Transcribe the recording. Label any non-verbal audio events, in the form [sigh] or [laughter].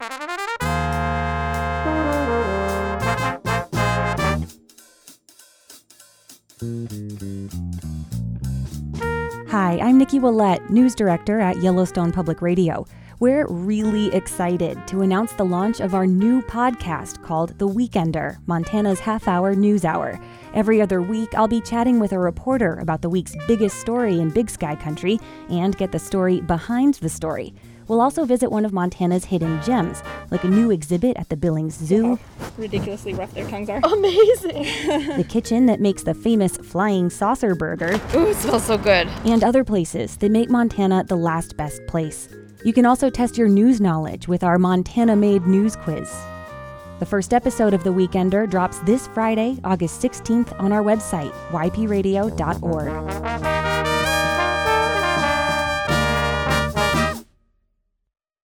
Hi, I'm Nikki Willett, news director at Yellowstone Public Radio. We're really excited to announce the launch of our new podcast called The Weekender, Montana's half hour news hour. Every other week, I'll be chatting with a reporter about the week's biggest story in Big Sky Country and get the story behind the story. We'll also visit one of Montana's hidden gems, like a new exhibit at the Billings Zoo, ridiculously rough their tongues are. Amazing. [laughs] the kitchen that makes the famous flying saucer burger, Ooh, it smells so good. and other places that make Montana the last best place. You can also test your news knowledge with our Montana made news quiz. The first episode of The Weekender drops this Friday, August 16th, on our website, ypradio.org.